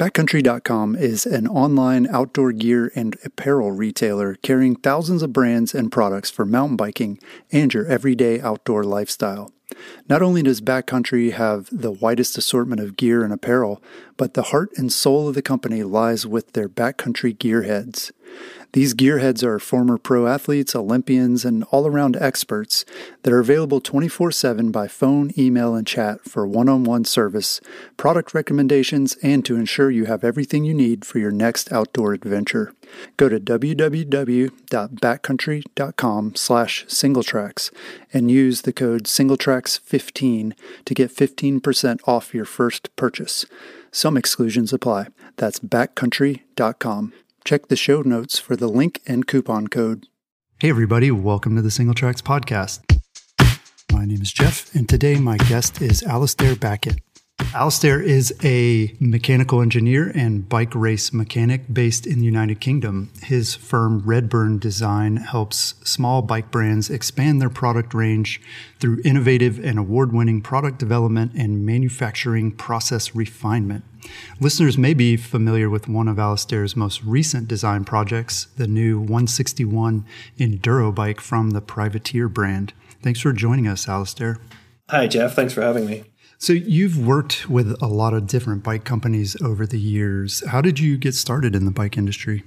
Backcountry.com is an online outdoor gear and apparel retailer carrying thousands of brands and products for mountain biking and your everyday outdoor lifestyle. Not only does Backcountry have the widest assortment of gear and apparel, but the heart and soul of the company lies with their Backcountry gearheads. These gearheads are former pro athletes, Olympians, and all around experts that are available 24 7 by phone, email, and chat for one on one service, product recommendations, and to ensure you have everything you need for your next outdoor adventure. Go to www.backcountry.com slash singletracks and use the code singletracks15 to get 15% off your first purchase. Some exclusions apply. That's backcountry.com. Check the show notes for the link and coupon code. Hey, everybody, welcome to the Singletracks Podcast. My name is Jeff, and today my guest is Alastair Backett. Alistair is a mechanical engineer and bike race mechanic based in the United Kingdom. His firm Redburn Design helps small bike brands expand their product range through innovative and award winning product development and manufacturing process refinement. Listeners may be familiar with one of Alistair's most recent design projects, the new 161 Enduro bike from the Privateer brand. Thanks for joining us, Alistair. Hi, Jeff. Thanks for having me. So, you've worked with a lot of different bike companies over the years. How did you get started in the bike industry?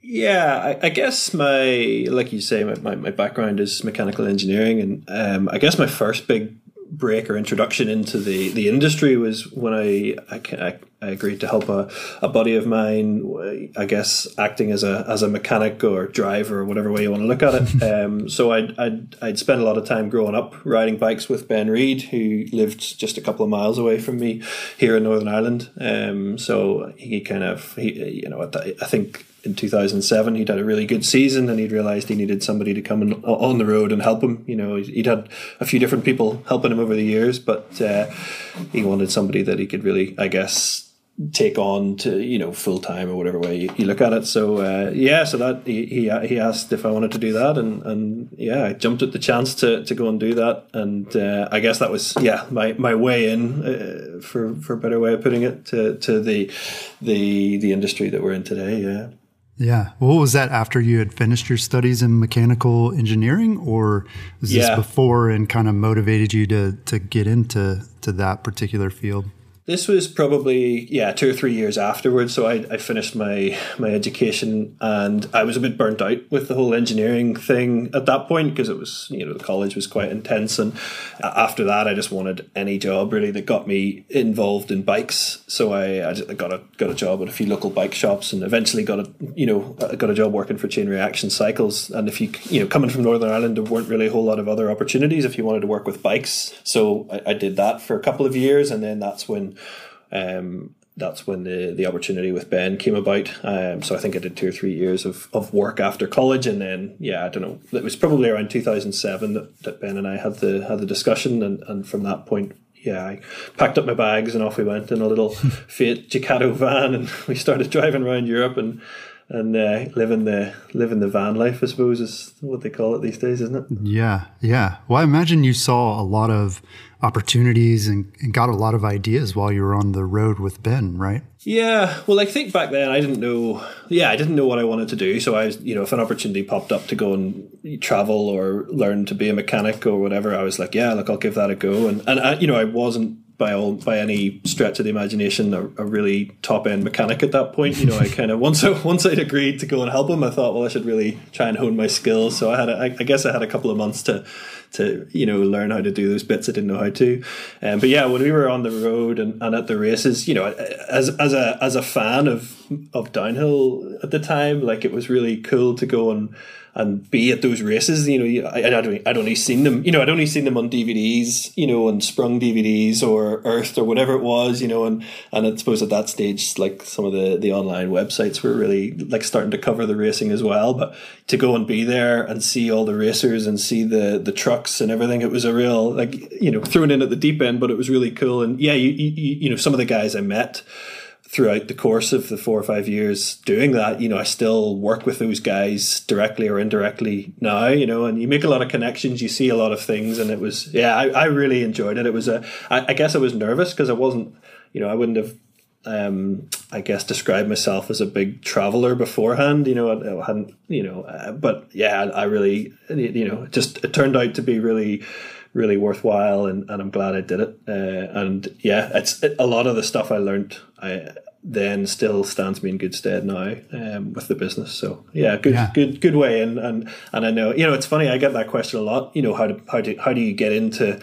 Yeah, I, I guess my, like you say, my, my, background is mechanical engineering. And um, I guess my first big break or introduction into the, the industry was when I, I, I agreed to help a, a buddy of mine, I guess acting as a as a mechanic or driver or whatever way you want to look at it. Um, so I'd, I'd, I'd spent a lot of time growing up riding bikes with Ben Reid, who lived just a couple of miles away from me here in Northern Ireland. Um, so he kind of, he, you know, I think in 2007 he'd had a really good season and he'd realized he needed somebody to come in, on the road and help him you know he'd had a few different people helping him over the years but uh, he wanted somebody that he could really i guess take on to you know full time or whatever way you, look at it. So uh, yeah, so that he, he he asked if I wanted to do that, and and yeah, I jumped at the chance to, to go and do that, and uh, I guess that was yeah my, my way in uh, for for a better way of putting it to to the the the industry that we're in today. Yeah. Yeah. What was that after you had finished your studies in mechanical engineering, or was this before and kind of motivated you to to get into to that particular field? This was probably yeah two or three years afterwards. So I, I finished my my education and I was a bit burnt out with the whole engineering thing at that point because it was you know the college was quite intense and after that I just wanted any job really that got me involved in bikes. So I, I got a got a job at a few local bike shops and eventually got a you know uh, got a job working for Chain Reaction Cycles. And if you you know coming from Northern Ireland, there weren't really a whole lot of other opportunities if you wanted to work with bikes. So I, I did that for a couple of years and then that's when um, that's when the, the opportunity with Ben came about. Um, so I think I did two or three years of, of work after college, and then yeah, I don't know. It was probably around 2007 that, that Ben and I had the had the discussion, and, and from that point, yeah, I packed up my bags and off we went in a little Fiat Ducato van, and we started driving around Europe and and uh, living the living the van life, I suppose, is what they call it these days, isn't it? Yeah, yeah. Well, I imagine you saw a lot of opportunities and, and, got a lot of ideas while you were on the road with Ben, right? Yeah. Well, I think back then I didn't know. Yeah, I didn't know what I wanted to do. So I was, you know, if an opportunity popped up to go and travel or learn to be a mechanic or whatever, I was like, yeah, look, I'll give that a go. And and I, you know, I wasn't by all by any stretch of the imagination a, a really top end mechanic at that point. You know, I kind of once I once I'd agreed to go and help him, I thought, well, I should really try and hone my skills. So I had, a, I, I guess, I had a couple of months to to you know learn how to do those bits I didn't know how to. Um, but yeah, when we were on the road and, and at the races, you know, as as a as a fan of of downhill at the time. Like it was really cool to go and and be at those races. You know, I, I'd, only, I'd only seen them, you know, I'd only seen them on DVDs, you know, on Sprung DVDs or Earth or whatever it was, you know, and, and I suppose at that stage, like some of the, the online websites were really like starting to cover the racing as well. But to go and be there and see all the racers and see the, the trucks and everything, it was a real, like, you know, thrown in at the deep end, but it was really cool. And yeah, you, you, you know, some of the guys I met, throughout the course of the four or five years doing that, you know, I still work with those guys directly or indirectly now, you know, and you make a lot of connections, you see a lot of things. And it was, yeah, I, I really enjoyed it. It was a, I, I guess I was nervous because I wasn't, you know, I wouldn't have, um, I guess described myself as a big traveler beforehand, you know, I, hadn't, you know, uh, but yeah, I really, you know, just, it turned out to be really, really worthwhile and, and I'm glad I did it. Uh, and yeah, it's it, a lot of the stuff I learned I then still stands me in good stead now um, with the business. So yeah, good yeah. good good way in and and I know you know it's funny I get that question a lot. You know how do how do how do you get into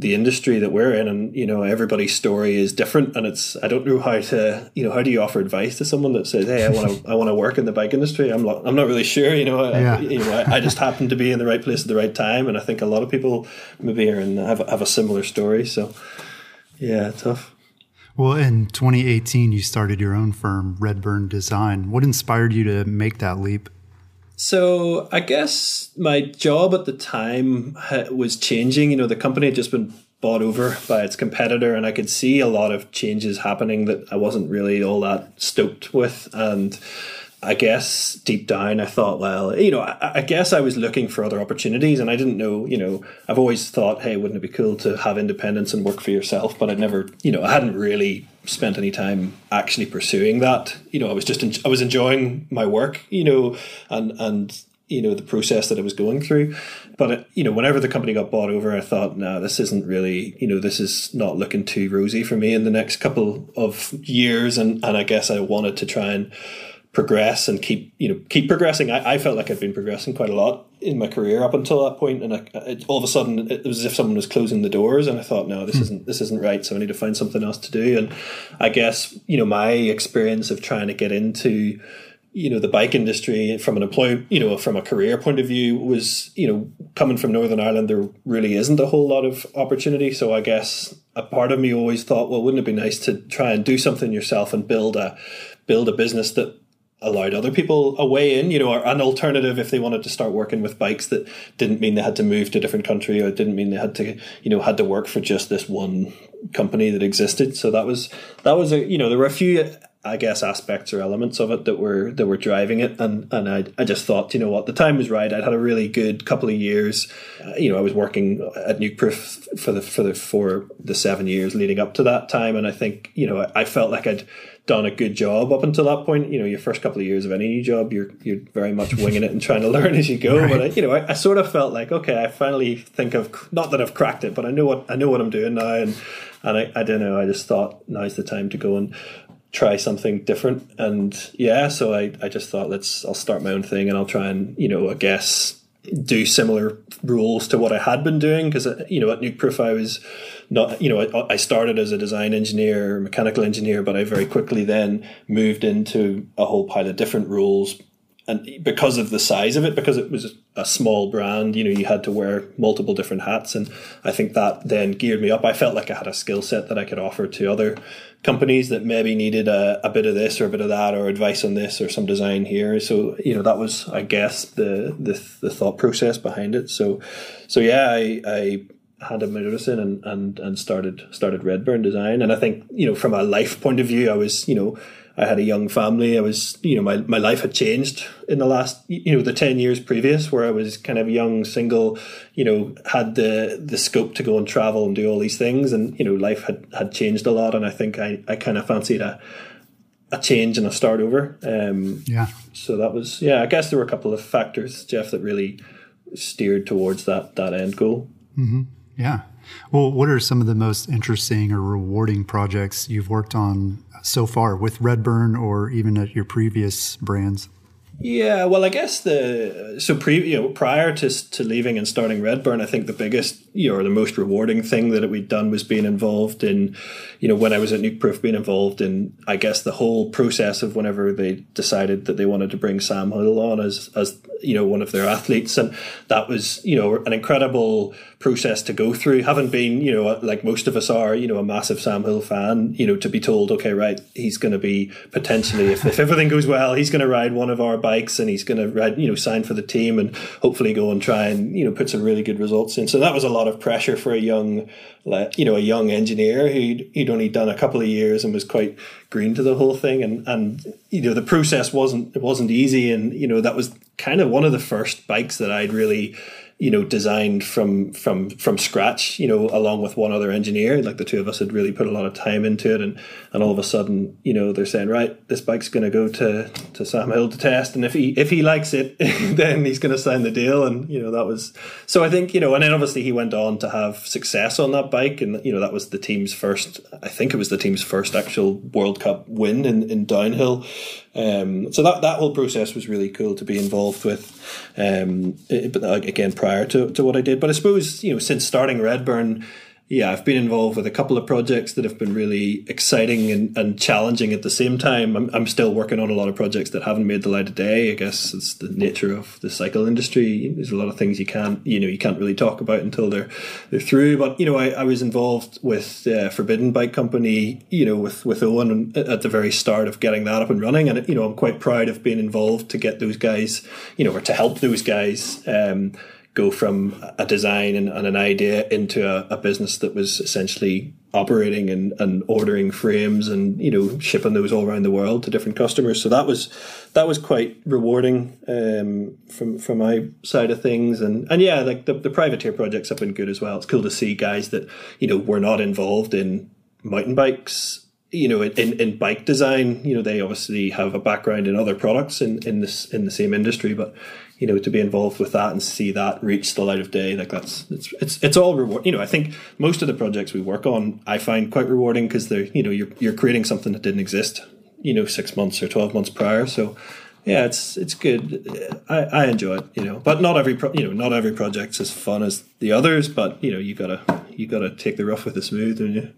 the industry that we're in and you know everybody's story is different and it's I don't know how to you know how do you offer advice to someone that says hey I want to I want to work in the bike industry. I'm not I'm not really sure you know, yeah. I, you know I, I, just happen to be in the right place at the right time and I think a lot of people maybe are and have have a similar story so yeah tough. Well in 2018 you started your own firm Redburn Design. What inspired you to make that leap so I guess my job at the time was changing. You know, the company had just been bought over by its competitor, and I could see a lot of changes happening that I wasn't really all that stoked with. And I guess deep down, I thought, well, you know, I, I, guess I was looking for other opportunities, and I didn't know, you know, I've always thought, hey, wouldn't it be cool to have independence and work for yourself? But I'd never, you know, I hadn't really spent any time actually pursuing that. You know, I was just, I was enjoying my work, you know, and and you know the process that I was going through. But it, you know, whenever the company got bought over, I thought, no, this isn't really, you know, this is not looking too rosy for me in the next couple of years, and and I guess I wanted to try and progress and keep you know keep progressing. I, I felt like I'd been progressing quite a lot in my career up until that point, and I, it, all of a sudden it was as if someone was closing the doors, and I thought, no, this hmm. isn't this isn't right. So I need to find something else to do. And I guess you know my experience of trying to get into you know the bike industry from an employee you know from a career point of view was you know coming from northern ireland there really isn't a whole lot of opportunity so i guess a part of me always thought well wouldn't it be nice to try and do something yourself and build a build a business that allowed other people a way in, you know, or an alternative if they wanted to start working with bikes that didn't mean they had to move to a different country or didn't mean they had to, you know, had to work for just this one company that existed. So that was that was a you know, there were a few I guess aspects or elements of it that were that were driving it, and and I I just thought you know what the time was right. I'd had a really good couple of years. Uh, you know, I was working at Nukeproof for the for the for the seven years leading up to that time, and I think you know I felt like I'd done a good job up until that point. You know, your first couple of years of any new job, you're you're very much winging it and trying to learn as you go. Uh, right. But I, you know, I, I, sort of felt like, okay, I finally think of not that I've cracked it, but I know what I know what I'm doing now, and and I, I don't know. I just thought now's the time to go and try something different. And yeah, so I I just thought let's I'll start my own thing and I'll try and you know I guess do similar rules to what I had been doing because uh, you know at Nukeproof I was not, you know, I, started as a design engineer, mechanical engineer, but I very quickly then moved into a whole pile of different roles. And because of the size of it, because it was a small brand, you know, you had to wear multiple different hats. And I think that then geared me up. I felt like I had a skill set that I could offer to other companies that maybe needed a, a bit of this or a bit of that or advice on this or some design here. So, you know, that was, I guess, the, the, the thought process behind it. So, so yeah, I, I handed my notice in and, and, and started started Redburn Design. And I think you know from a life point of view, I was you know I had a young family. I was you know my, my life had changed in the last you know the ten years previous, where I was kind of young, single, you know had the the scope to go and travel and do all these things, and you know life had had changed a lot. And I think I I kind of fancied a a change and a start over. Um, yeah. So that was yeah. I guess there were a couple of factors, Jeff, that really steered towards that that end goal. Mm-hmm. Yeah. Well, what are some of the most interesting or rewarding projects you've worked on so far with Redburn or even at your previous brands? Yeah, well, I guess the so pre you know prior to to leaving and starting Redburn, I think the biggest you know, the most rewarding thing that we'd done was being involved in, you know, when I was at Nukeproof, being involved in, I guess, the whole process of whenever they decided that they wanted to bring Sam Hill on as, as, you know, one of their athletes. And that was, you know, an incredible process to go through. Having been, you know, like most of us are, you know, a massive Sam Hill fan, you know, to be told, okay, right, he's going to be potentially, if, if everything goes well, he's going to ride one of our bikes and he's going to ride, you know, sign for the team and hopefully go and try and, you know, put some really good results in. So that was a lot of pressure for a young, you know, a young engineer who'd, who'd only done a couple of years and was quite green to the whole thing. And, and, you know, the process wasn't, it wasn't easy. And, you know, that was kind of one of the first bikes that I'd really, you know designed from from from scratch you know along with one other engineer. Like the two of us had really put a lot of time into it and and all of a sudden you know they're saying right this bike's going to go to to Sam Hill to test and if he if he likes it then he's going to sign the deal. And you know that was so I think you know and then obviously he went on to have success on that bike and you know that was the team's first I think it was the team's first actual World Cup win in in downhill um, so that that whole process was really cool to be involved with. Um, it, but again, prior to, to what I did, but I suppose you know since starting Redburn, yeah, I've been involved with a couple of projects that have been really exciting and, and challenging at the same time. I'm, I'm still working on a lot of projects that haven't made the light of day. I guess it's the nature of the cycle industry. There's a lot of things you can't, you know, you can't really talk about until they're they're through. But you know, I, I was involved with uh, Forbidden Bike Company, you know, with with Owen at the very start of getting that up and running, and you know, I'm quite proud of being involved to get those guys, you know, or to help those guys. Um, go from a design and, and an idea into a, a, business that was essentially operating and, and ordering frames and you know shipping those all around the world to different customers. So that was that was quite rewarding um, from from my side of things. And and yeah, like the, the privateer projects have been good as well. It's cool to see guys that you know were not involved in mountain bikes you know, in, in bike design, you know, they obviously have a background in other products in, in this in the same industry, but you know, to be involved with that and see that reach the light of day, like that's it's it's it's all reward. You know, I think most of the projects we work on, I find quite rewarding because they're you know you're you're creating something that didn't exist, you know, six months or twelve months prior. So yeah, it's it's good. I, I enjoy it, you know, but not every pro, you know not every project's as fun as the others. But you know, you gotta you gotta take the rough with the smooth, don't you?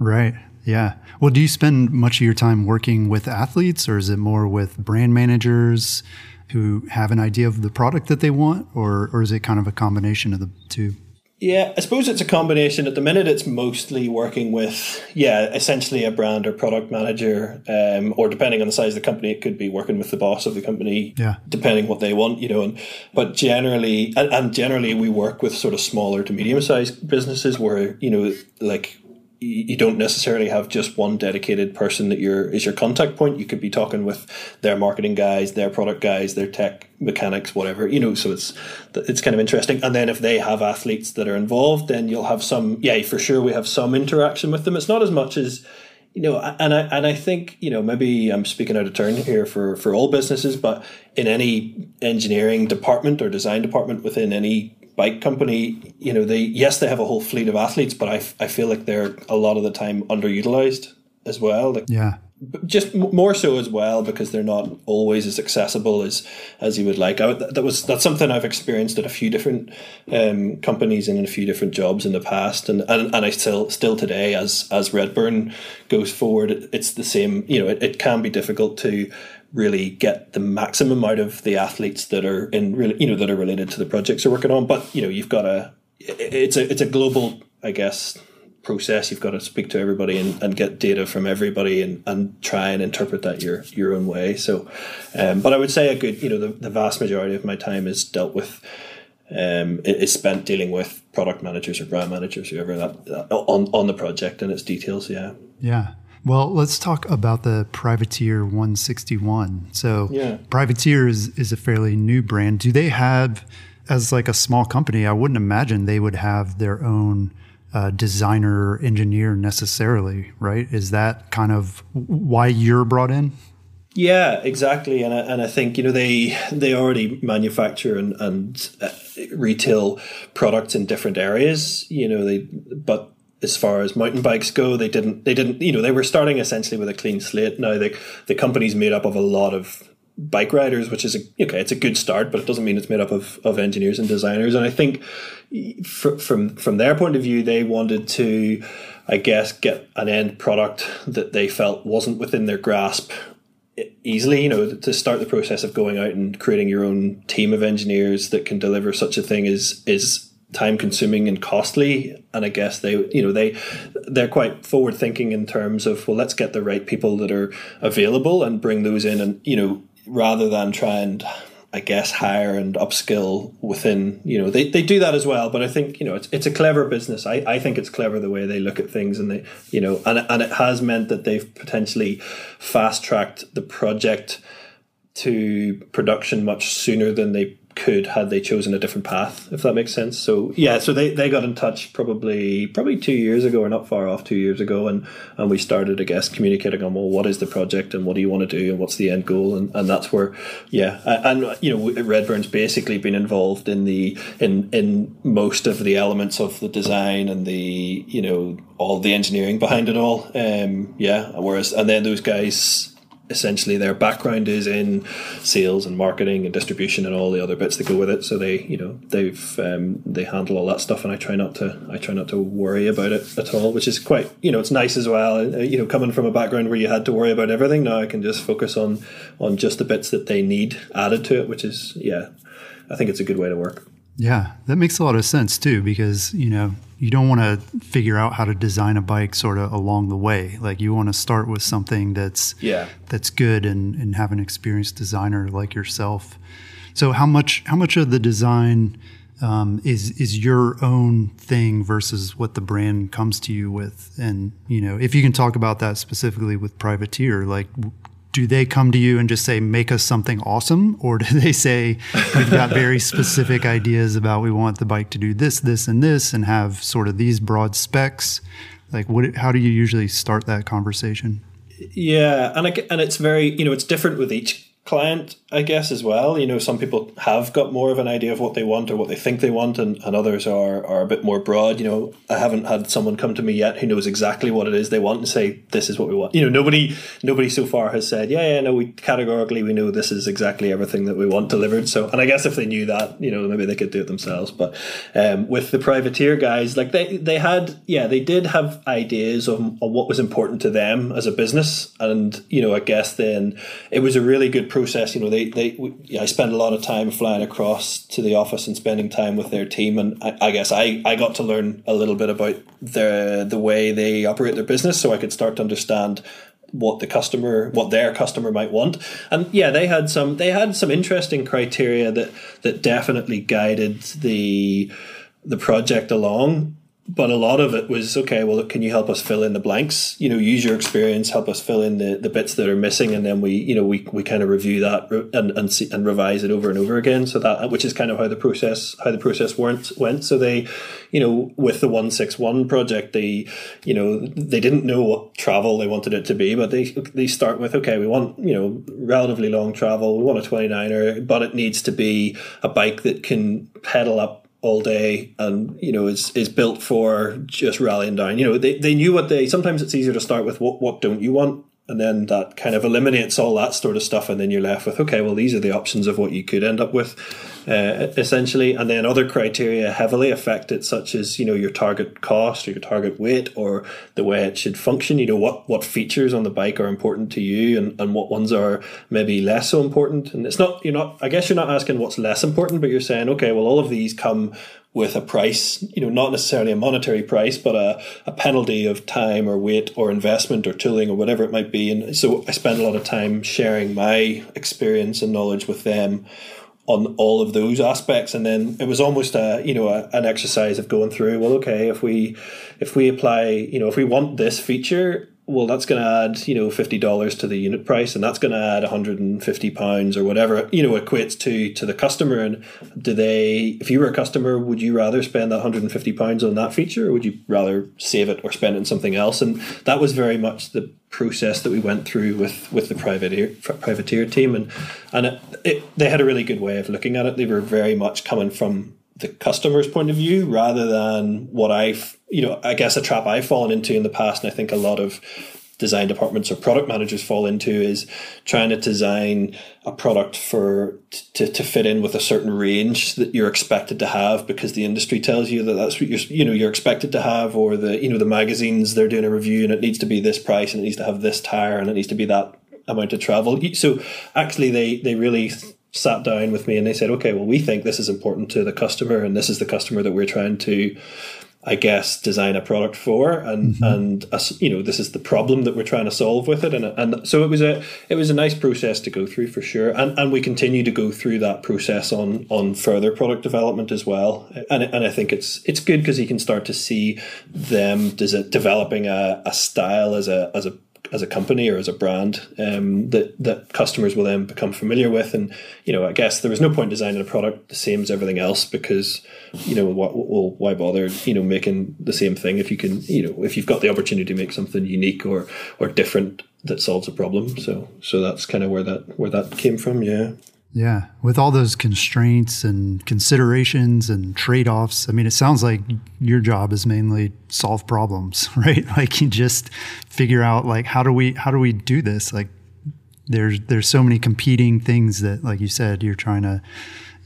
Right. Yeah. Well, do you spend much of your time working with athletes or is it more with brand managers who have an idea of the product that they want or, or is it kind of a combination of the two? Yeah, I suppose it's a combination. At the minute, it's mostly working with, yeah, essentially a brand or product manager, um, or depending on the size of the company, it could be working with the boss of the company, yeah. depending what they want, you know. And but generally, and, and generally, we work with sort of smaller to medium sized businesses where you know, like you don't necessarily have just one dedicated person that you're is your contact point. You could be talking with their marketing guys, their product guys, their tech mechanics, whatever you know. So it's it's kind of interesting. And then if they have athletes that are involved, then you'll have some. Yeah, for sure, we have some interaction with them. It's not as much as you know, and I and I think you know maybe I'm speaking out of turn here for for all businesses, but in any engineering department or design department within any bike company, you know, they yes they have a whole fleet of athletes, but I, I feel like they're a lot of the time underutilized as well. Like, yeah, just more so as well because they're not always as accessible as as you would like. I, that was that's something I've experienced at a few different um, companies and in a few different jobs in the past, and, and and I still still today as as Redburn goes forward, it's the same. You know, it, it can be difficult to really get the maximum out of the athletes that are in really you know that are related to the projects you're working on. But you know you've got a it's a it's a global I guess process. You've got to speak to everybody and, and get data from everybody and, and try and interpret that your your own way. So, um, but I would say a good you know the, the vast majority of my time is dealt with. Um, is spent dealing with product managers or brand managers, whoever that, that on on the project and its details. Yeah. Yeah. Well, let's talk about the Privateer 161. So, yeah. Privateer is, is a fairly new brand. Do they have, as like a small company, I wouldn't imagine they would have their own uh, designer engineer necessarily, right? Is that kind of why you're brought in? Yeah, exactly, and I, and I think you know they they already manufacture and and uh, retail products in different areas. You know they, but as far as mountain bikes go, they didn't they didn't you know they were starting essentially with a clean slate. Now the the company's made up of a lot of bike riders, which is a, okay, it's a good start, but it doesn't mean it's made up of, of engineers and designers. And I think from from their point of view, they wanted to, I guess, get an end product that they felt wasn't within their grasp easily. You know, to start the process of going out and creating your own team of engineers that can deliver such a thing is is time consuming and costly and i guess they you know they they're quite forward thinking in terms of well let's get the right people that are available and bring those in and you know rather than try and I guess hire and upskill within you know they, they do that as well but I think you know it's it's a clever business. I, I think it's clever the way they look at things and they you know and and it has meant that they've potentially fast tracked the project to production much sooner than they could had they chosen a different path if that makes sense. So yeah so they, they got in touch probably probably two years ago or not far off two years ago and and we started i guess communicating on well what is the project and what do you want to do and what's the end goal? And, and that's where yeah and you know redburn's basically been involved in the in in most of the elements of the design and the you know all the engineering behind it all. Um yeah whereas and then those guys essentially their background is in sales and marketing and distribution and all the other bits that go with it. So they, you know, they've um, they handle all that stuff, and I try not to I try not to worry about it at all, which is quite you know it's nice as well. Uh, you know, coming from a background where you had to worry about everything, now I can just focus on on just the bits that they need added to it, which is yeah, I think it's a good way to work. Yeah, that makes a lot of sense too, because you know you don't want to figure out how to design a bike sort of along the way. Like you want to start with something that's yeah that's good and and have an experienced designer like yourself. So how much how much of the design um, is is your own thing versus what the brand comes to you with? And you know, if you can talk about that specifically with Privateer, like do they come to you and just say make us something awesome or do they say we've got very specific ideas about we want the bike to do this this and this and have sort of these broad specs? Like what how do you usually start that conversation? Yeah and I, and it's very you know it's different with each client, I guess, as well. You know, some people have got more of an idea of what they want or what they think they want, and, and others are, are a bit more broad. You know, I haven't had someone come to me yet who knows exactly what it is they want and say, this is what we want. You know, nobody nobody so far has said, yeah, yeah, no, we categorically we know this is exactly everything that we want delivered. So, and I guess if they knew that, you know, maybe they could do it themselves. But um, with the privateer guys, like they, they had, yeah, they did have ideas of, of what was important to them as a business. And, you know, I guess then it was a really good process. Process, you know, they they I spend a lot of time flying across to the office and spending time with their team, and I, I guess I, I got to learn a little bit about the the way they operate their business, so I could start to understand what the customer what their customer might want. And yeah they had some they had some interesting criteria that that definitely guided the the project along but a lot of it was okay well can you help us fill in the blanks? You know use your experience help us fill in the, the bits that are missing and then we you know we, we kind of review that and and, see, and revise it over and over again. So that which is kind of how the process how the process went went. So they you know with the 161 project they you know they didn't know what travel they wanted it to be but they they start with okay we want you know relatively long travel. We want a 29er but it needs to be a bike that can pedal up all day and you know is is built for just rallying down you know they, they knew what they sometimes it's easier to start with what what don't you want and then that kind of eliminates all that sort of stuff and then you're left with okay well these are the options of what you could end up with uh, essentially. And then other criteria heavily affect it such as you know your target cost or your target weight or the way it should function you know what what features on the bike are important to you and, and what ones are maybe less so important. And it's not you're not i guess you're not asking what's less important but you're saying okay well all of these come with a price, you know, not necessarily a monetary price, but a, a penalty of time or weight or investment or tooling or whatever it might be. And so I spend a lot of time sharing my experience and knowledge with them on all of those aspects and then it was almost a you know a, an exercise of going through well okay if we if we apply you know if we want this feature well, that's going to add, you know, fifty dollars to the unit price, and that's going to add one hundred and fifty pounds or whatever, you know, equates to to the customer. And do they, if you were a customer, would you rather spend that one hundred and fifty pounds on that feature, or would you rather save it or spend it on something else? And that was very much the process that we went through with with the privateer privateer team, and and it, it, they had a really good way of looking at it. They were very much coming from the customer's point of view rather than what I've, you know, I guess a trap I've fallen into in the past. And I think a lot of design departments or product managers fall into is trying to design a product for to, to fit in with a certain range that you're expected to have because the industry tells you that that's what you're you know you're expected to have or the you know the magazines they're doing a review and it needs to be this price and it needs to have this tire and it needs to be that amount of travel so actually they they really sat down with me and they said okay well we think this is important to the customer and this is the customer that we're trying to I guess, design a product for, and mm-hmm. and uh, you know this is the problem that we're trying to solve with it, and and so it was a it was a nice process to go through for sure, and and we continue to go through that process on on further product development as well, and and I think it's it's good because you can start to see them developing a, a style as a as a as a company or as a brand um, that that customers will then become familiar with. And you know, I guess there was no point designing a product the same as everything else because you know, what, well, why bother? You know, making the same thing if you can, you know, if you've got the opportunity to make something unique or or different that solves a problem. So so that's kind of where that where that came from. Yeah. Yeah, with all those constraints and considerations and trade offs, I mean, it sounds like your job is mainly solve problems, right? Like you just figure out like how do we how do we do this? Like there's there's so many competing things that, like you said, you're trying to,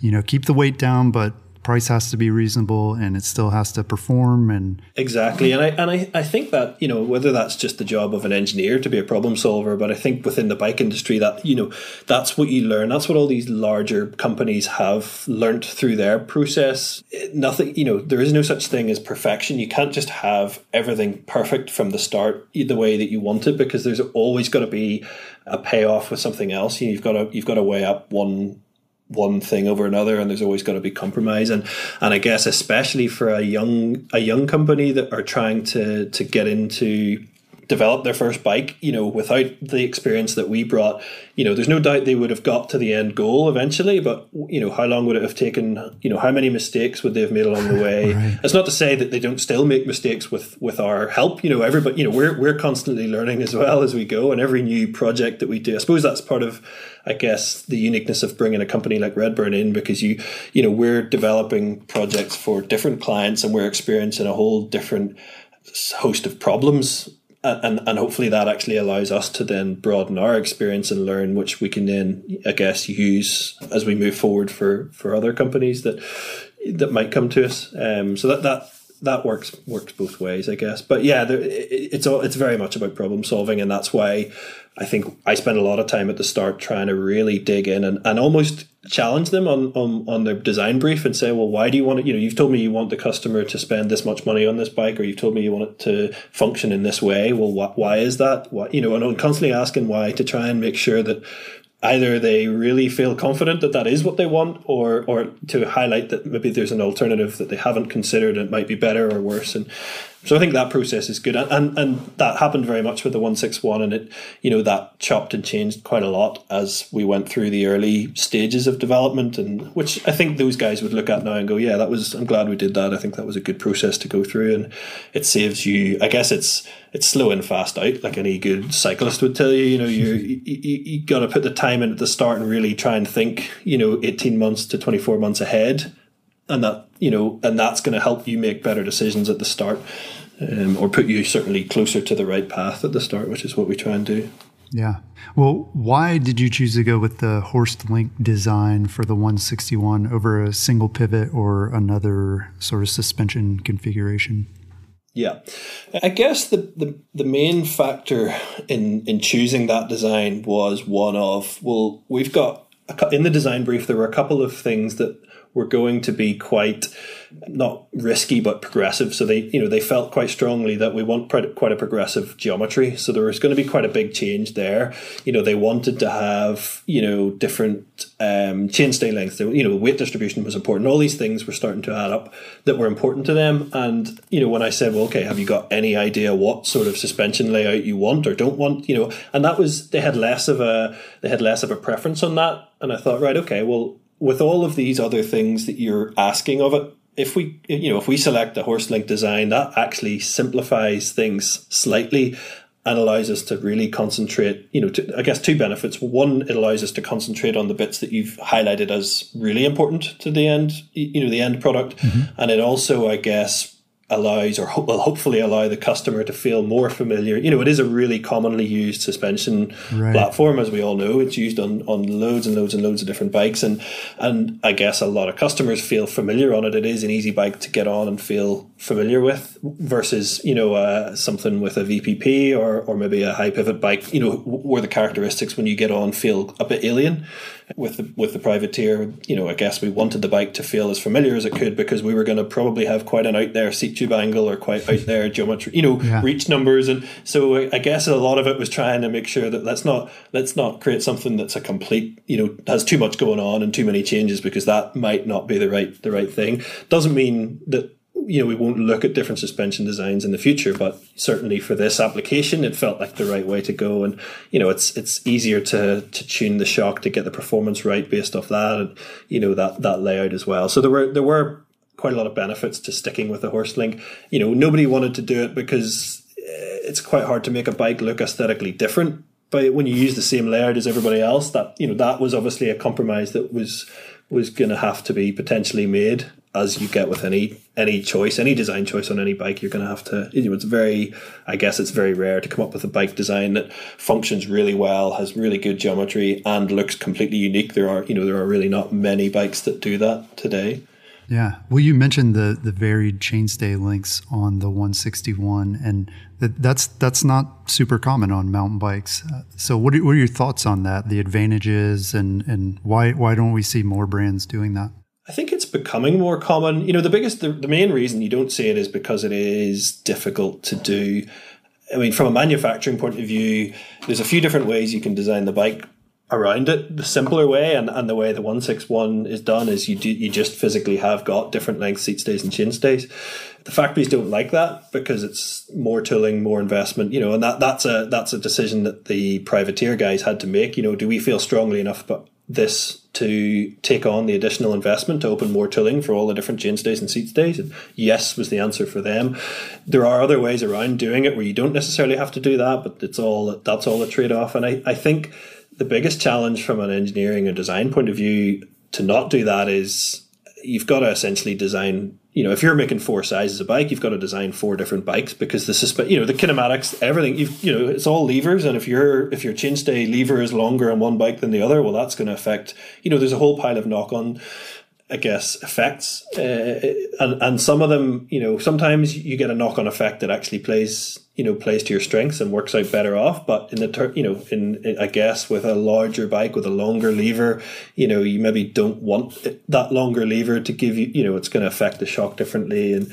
you know, keep the weight down, but price has to be reasonable and it still has to perform and exactly. And i and I, I think that you know whether that's just the job of an engineer to be a problem solver but i think within the bike industry that you know that's what you learn. That's what all these larger companies have learnt through their process. Nothing you know there is no such thing as perfection. You can't just have everything perfect from the start the way that you want it because there's always got to be a payoff with something else. You've got to you've got to weigh up one one thing over another and there's always got to be compromise. And and I guess especially for a young a young company that are trying to to get into develop their first bike, you know, without the experience that we brought, you know, there's no doubt they would have got to the end goal eventually, but you know, how long would it have taken, you know, how many mistakes would they have made along the way? right. It's not to say that they don't still make mistakes with with our help, you know, everybody, you know, we're we're constantly learning as well as we go and every new project that we do. I suppose that's part of I guess the uniqueness of bringing a company like Redburn in because you you know, we're developing projects for different clients and we're experiencing a whole different host of problems and and hopefully that actually allows us to then broaden our experience and learn which we can then I guess use as we move forward for for other companies that that might come to us. Um, so that that that works works both ways, I guess. But yeah, there, it, it's all it's very much about problem solving, and that's why I think I spend a lot of time at the start trying to really dig in and, and almost challenge them on, on, on their design brief and say, well, why do you want it? You know, you've told me you want the customer to spend this much money on this bike, or you've told me you want it to function in this way. Well, wh- why is that? What, you know, and I'm constantly asking why to try and make sure that either they really feel confident that that is what they want or or to highlight that maybe there's an alternative that they haven't considered and it might be better or worse. And so I think that process is good, and, and and that happened very much with the one six one, and it you know that chopped and changed quite a lot as we went through the early stages of development, and which I think those guys would look at now and go, yeah, that was I'm glad we did that. I think that was a good process to go through, and it saves you. I guess it's it's slow and fast out, like any good cyclist would tell you. You know, you you, you got to put the time in at the start and really try and think. You know, eighteen months to twenty four months ahead and that you know and that's going to help you make better decisions at the start um, or put you certainly closer to the right path at the start which is what we try and do. Yeah. Well why did you choose to go with the Horst link design for the 161 over a single pivot or another sort of suspension configuration? Yeah, I guess the, the, the main factor in, in choosing that design was one of well, we've got in the design brief there were a couple of things that were going to be quite not risky but progressive. So they, you know, they felt quite strongly that we want quite a progressive geometry. So there was going to be quite a big change there. You know, they wanted to have you know different um, chainstay lengths. you know, weight distribution was important. All these things were starting to add up that were important to them. And you know, when I said, well, okay, have you got any idea what sort of suspension layout you want or don't want? You know, and that was they had less of a they had less of a preference on that. And I thought, right, okay, well with all of these other things that you're asking of it, if we you know if we select the Horst link design, that actually simplifies things slightly and allows us to really concentrate. You know, to, I guess two benefits. One, it allows us to concentrate on the bits that you've highlighted as really important to the end. You know, the end product, mm-hmm. and it also, I guess, allows or ho- will hopefully allow the customer to feel more familiar. You know, it is a really commonly used suspension right. platform, as we all know. It's used on, on loads and loads and loads of different bikes, and and I guess a lot of customers feel familiar on it. It is an easy bike to get on and feel familiar with, versus you know uh, something with a VPP or or maybe a high pivot bike. You know, where the characteristics when you get on feel a bit alien with the with the privateer, you know, I guess we wanted the bike to feel as familiar as it could because we were going to probably have quite an out there seat tube angle or quite out there geometry, you know, yeah. reach numbers, and so I guess a lot of it was trying to make sure that let's not let's not create something that's a complete, you know, has too much going on and too many changes because that might not be the right the right thing. Doesn't mean that you know, we won't look at different suspension designs in the future, but certainly for this application, it felt like the right way to go. And you know, it's it's easier to to tune the shock to get the performance right based off that, and you know that that layout as well. So there were there were quite a lot of benefits to sticking with the Horst link. You know, nobody wanted to do it because eh, it's quite hard to make a bike look aesthetically different. But when you use the same layout as everybody else, that you know that was obviously a compromise that was was going to have to be potentially made as you get with any any choice, any design choice on any bike, you're going to have to. You know, it's very, I guess, it's very rare to come up with a bike design that functions really well, has really good geometry, and looks completely unique. There are, you know, there are really not many bikes that do that today. Yeah. Well, you mentioned the the varied chainstay links on the 161, and that, that's that's not super common on mountain bikes. Uh, so, what are, what are your thoughts on that? The advantages, and and why why don't we see more brands doing that? I think it's becoming more common. You know, the biggest, the, the main reason you don't see it is because it is difficult to do. I mean, from a manufacturing point of view, there's a few different ways you can design the bike around it. The simpler way and, and the way the 161 is done is you do, you just physically have got different length seat stays and chain stays. The factories don't like that because it's more tooling, more investment, you know, and that, that's a that's a decision that the privateer guys had to make. You know, do we feel strongly enough about this to take on the additional investment to open more tooling for all the different chain stays and seat stays? And yes was the answer for them. There are other ways around doing it where you don't necessarily have to do that, but it's all that's all a trade off. And I, I think the biggest challenge from an engineering and design point of view to not do that is you've got to essentially design you know, if you're making four sizes of bike, you've got to design four different bikes because the suspe- you know, the kinematics, everything, you know, it's all levers. And if your, if your chainstay lever is longer on one bike than the other, well, that's going to affect, you know, there's a whole pile of knock on, I guess, effects. Uh, and, and some of them, you know, sometimes you get a knock on effect that actually plays you know plays to your strengths and works out better off. But in the ter- you know in, in, i guess with a larger bike with a longer lever you know you maybe don't want that longer lever to give you you know it's going to affect the shock differently. And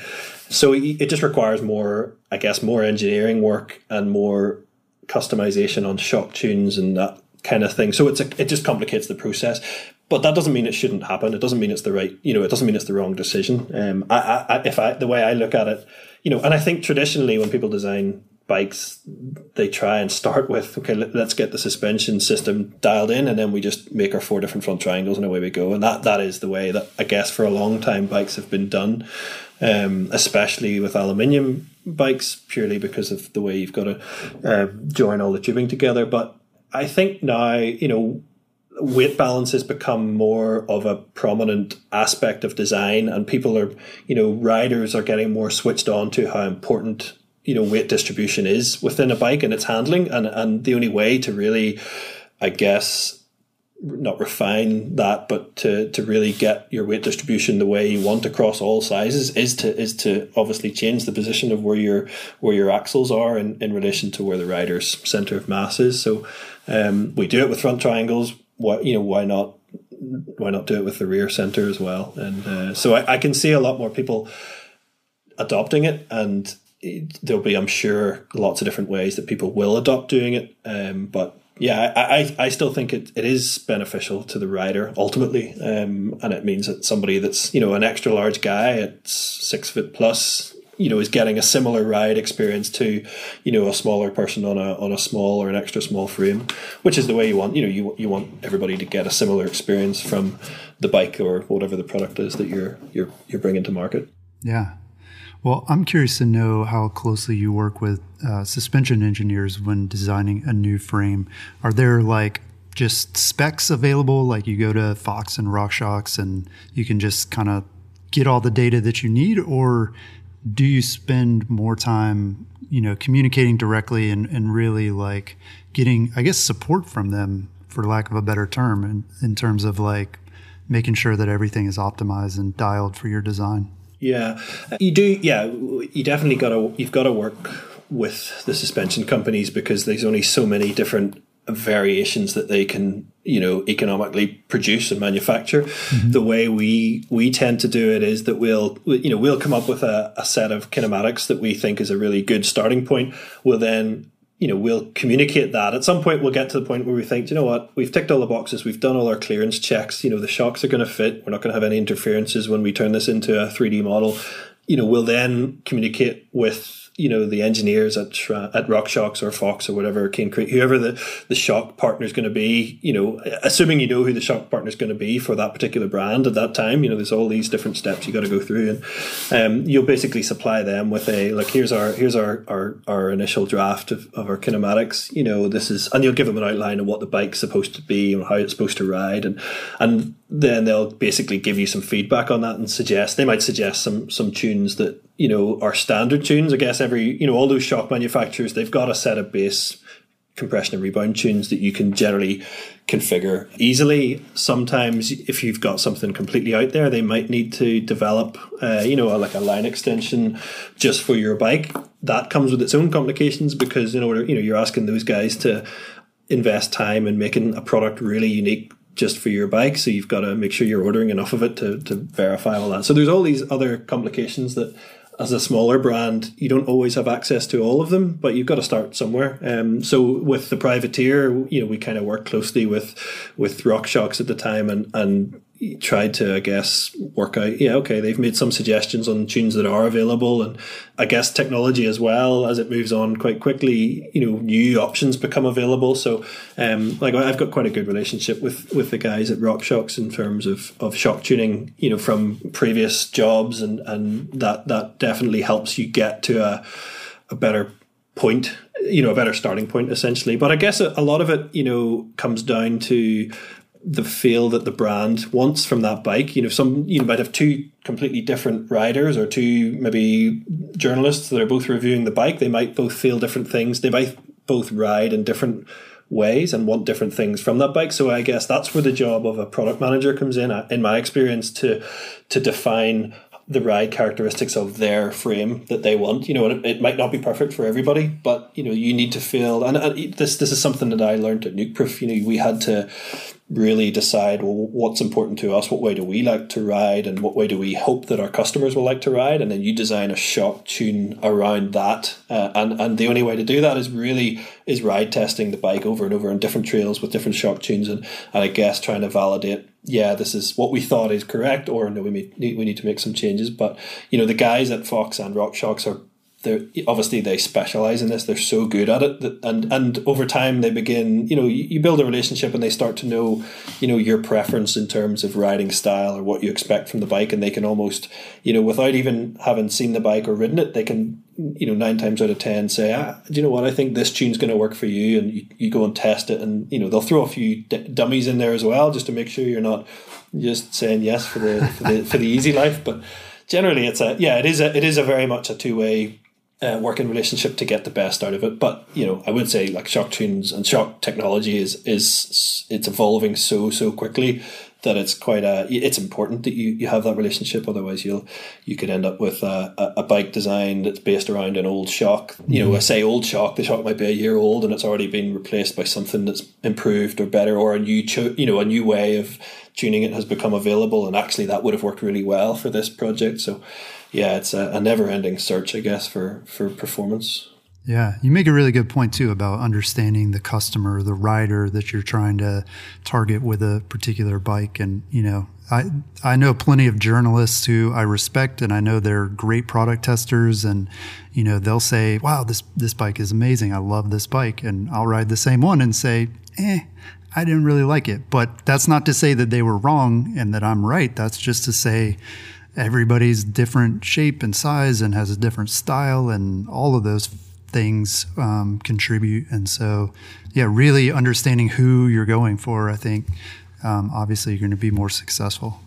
so it just requires more i guess more engineering work and more customization on shock tunes and that kind of thing. So it's a, it just complicates the process but that doesn't mean it shouldn't happen. It doesn't mean it's the right, you know, it doesn't mean it's the wrong decision. Um, I, I, if I, the way I look at it, you know, and I think traditionally when people design bikes, they try and start with, okay, let, us get the suspension system dialed in, and then we just make our four different front triangles, and away we go. And that that is the way that I guess for a long time bikes have been done, um, especially with aluminium bikes, purely because of the way you've got to uh, join all the tubing together. But I think now, you know, weight balance has become more of a prominent aspect of design and people are you know riders are getting more switched on to how important you know weight distribution is within a bike and its handling and and the only way to really i guess not refine that but to to really get your weight distribution the way you want across all sizes is to is to obviously change the position of where your where your axles are in, in relation to where the rider's center of mass is. So um, we do it with front triangles why you know why not why not do it with the rear center as well? And uh, so I, I, can see a lot more people adopting it, and there'll be, I'm sure, lots of different ways that people will adopt doing it. Um, but yeah, I, I, I still think it, it is beneficial to the rider ultimately, um, and it means that somebody that's you know an extra large guy at six foot plus you know is getting a similar ride experience to you know a smaller person on a on a small or an extra small frame which is the way you want you know you you want everybody to get a similar experience from the bike or whatever the product is that you're you're you're bringing to market. Yeah. Well i'm curious to know how closely you work with uh, suspension engineers when designing a new frame. Are there like just specs available? Like you go to fox and RockShox and you can just kind of get all the data that you need or do you spend more time, you know, communicating directly and, and really like getting, I guess, support from them, for lack of a better term, in, in terms of like making sure that everything is optimized and dialed for your design? Yeah, you do. Yeah, you definitely got to. You've got to work with the suspension companies because there's only so many different variations that they can you know economically produce and manufacture. Mm-hmm. the way we we tend to do it is that we'll you know we'll come up with a, a set of kinematics that we think is a really good starting point. We'll then you know we'll communicate that. At some point we'll get to the point where we think you know what? We've ticked all the boxes. We've done all our clearance checks. You know the shocks are going to fit. We're not going to have any interferences when we turn this into a 3d model. You know we'll then communicate with you know the engineers at at RockShox or Fox or whatever Cane Creek, whoever the the shock partner is going to be, you know, assuming you know who the shock partner is going to be for that particular brand at that time, you know, there's all these different steps you got to go through, and um, you'll basically supply them with a like here's our here's our our, our initial draft of, of our kinematics, you know, this is, and you'll give them an outline of what the bike's supposed to be and how it's supposed to ride, and and then they'll basically give you some feedback on that and suggest they might suggest some some tunes that you know, are standard tunes. I guess every, you know, all those shock manufacturers, they've got a set of base compression and rebound tunes that you can generally configure easily. Sometimes, if you've got something completely out there, they might need to develop, uh, you know, like a line extension just for your bike. That comes with its own complications because in order, you know, you're asking those guys to invest time in making a product really unique just for your bike. So you've got to make sure you're ordering enough of it to, to verify all that. So there's all these other complications that as a smaller brand, you don't always have access to all of them, but you've got to start somewhere. Um, so with the privateer, you know, we kind of worked closely with with RockShox at the time, and and tried to, I guess, work out, yeah, okay, they've made some suggestions on tunes that are available. And I guess technology as well, as it moves on quite quickly, you know, new options become available. So, um, like I've got quite a good relationship with, with the guys at RockShox in terms of, of shock tuning, you know, from previous jobs. And, and that, that definitely helps you get to a, a better point, you know, a better starting point essentially. But I guess a, a lot of it, you know, comes down to, the feel that the brand wants from that bike. You know, some you might have two completely different riders or two maybe journalists that are both reviewing the bike. They might both feel different things. They might both ride in different ways and want different things from that bike. So I guess that's where the job of a product manager comes in. Uh, in my experience, to to define the ride characteristics of their frame that they want. You know, it, it, might not be perfect for everybody, but you know, you need to feel. And, and this this is something that I learned at Nukeproof. You know, we had to really decide well what's important to us? What way do we like to ride? And what way do we hope that our customers will like to ride? And then you design a shock tune around that. Uh, and and the only way to do that is really is ride testing the bike over and over on different trails with different shock tunes and, and I guess trying to validate yeah this is what we thought is correct or no we need, we need to make some changes. But you know the guys at Fox and RockShox are they're obviously they specialize in this they're so good at it that, and and over time they begin you know you, you, build a relationship and they start to know you know your preference in terms of riding style or what you expect from the bike and they can almost you know without even having seen the bike or ridden it they can you know nine times out of ten say ah, do you know what? I think this tune's going to work for you and you, you go and test it and you know they'll throw a few d- dummies in there as well just to make sure you're not just saying yes for the for the, for the easy life but generally it's a yeah it is a it is a very much a two-way uh, working relationship to get the best out of it. But you know, I would say like shock tunes and shock technology is is it's evolving so so quickly that it's quite a it's important that you, you have that relationship. Otherwise, you'll you could end up with a, a bike design that's based around an old shock. You know. I say old shock. The shock might be a year old and it's already been replaced by something that's improved or better, or a new cho- you know a new way of tuning it has become available. And actually, that would have worked really well for this project. So yeah, it's a, a never ending search, I guess, for for performance. Yeah, you make a really good point too about understanding the customer, the rider that you're trying to target with a particular bike. And, you know, I, I know plenty of journalists who I respect and I know they're great product testers and, you know, they'll say, wow, this, this bike is amazing. I love this bike. And I'll ride the same one and say, eh, I didn't really like it. But that's not to say that they were wrong and that I'm right. That's just to say, everybody's different shape and size and has a different style and all of those things um, contribute. And so yeah really understanding who you're going for i think um, obviously you're going to be more successful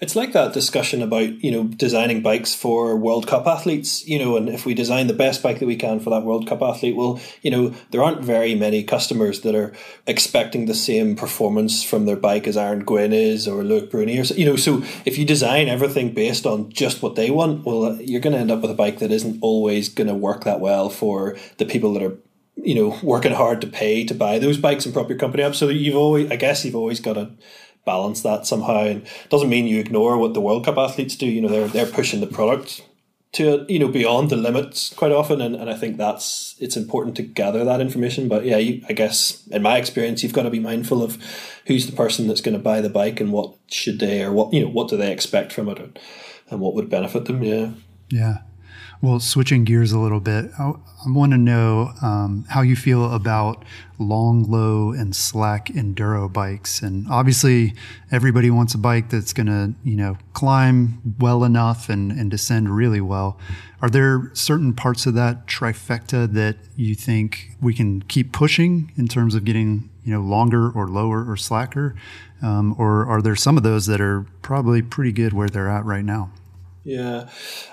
It's like that discussion about, you know, designing bikes for World Cup athletes, you know, and if we design the best bike that we can for that World Cup athlete, well, you know, there aren't very many customers that are expecting the same performance from their bike as Aaron Gwin is or Loïc Bruni or, you know, so if you design everything based on just what they want, well, you're going to end up with a bike that isn't always going to work that well for the people that are you know working hard to pay to buy those bikes and prop your company up. So you've always i guess you've always got to balance that somehow. And doesn't mean you ignore what the World Cup athletes do. You know, they're they're pushing the product to you know beyond the limits quite often, and, and I think that's it's important to gather that information. But yeah, you, I guess in my experience, you've got to be mindful of who's the person that's going to buy the bike and what should they or what you know what do they expect from it, and, and what would benefit them. Yeah, yeah. Well, switching gears a little bit, I, want to know um, how you feel about long, low, and slack enduro bikes. And obviously, everybody wants a bike that's going to, you know, climb well enough and, and descend really well. Are there certain parts of that trifecta that you think we can keep pushing in terms of getting, you know, longer or lower or slacker? Um, or are there some of those that are probably pretty good where they're at right now? Yeah,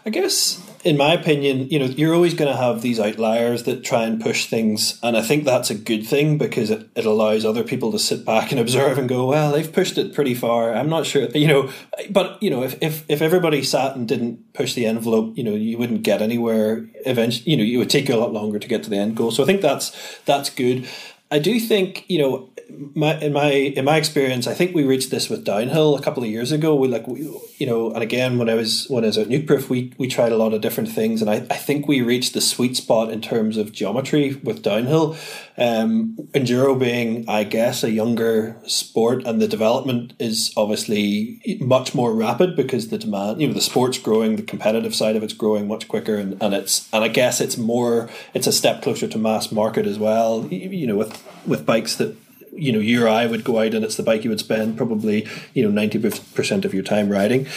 I guess in my opinion, you know, you're always going to have these outliers that try and push things, and I think that's a good thing because it, it allows other people to sit back and observe and go, well, they've pushed it pretty far. I'm not sure, you know, but you know, if if if everybody sat and didn't push the envelope, you know, you wouldn't get anywhere. Eventually, you know, you would take you a lot longer to get to the end goal. So I think that's that's good. I do think you know my in my in my experience, I think we reached this with downhill a couple of years ago. We like we, you know, and again when I was when I was at Nukeproof, we we tried a lot of different things, and I, I think we reached the sweet spot in terms of geometry with downhill. Um, enduro being, I guess, a younger sport, and the development is obviously much more rapid because the demand, you know, the sport's growing, the competitive side of it's growing much quicker, and, and it's and I guess it's more, it's a step closer to mass market as well. You know, with with bikes that you know you or I would go out and it's the bike you would spend probably you know ninety percent of your time riding.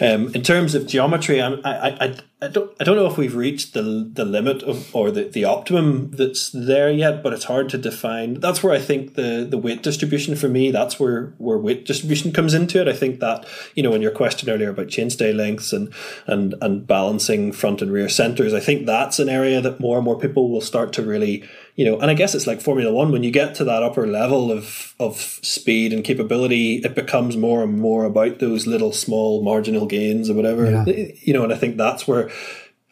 Um, in terms of geometry, I'm, I, I I don't I don't know if we've reached the the limit of or the, the optimum that's there yet, but it's hard to define. That's where I think the the weight distribution for me, that's where where weight distribution comes into it. I think that you know in your question earlier about chainstay lengths and and and balancing front and rear centers, I think that's an area that more and more people will start to really you know, and I guess it's like Formula One. When you get to that upper level of of speed and capability, it becomes more and more about those little small marginal gains or whatever. Yeah. You know, and I think that's where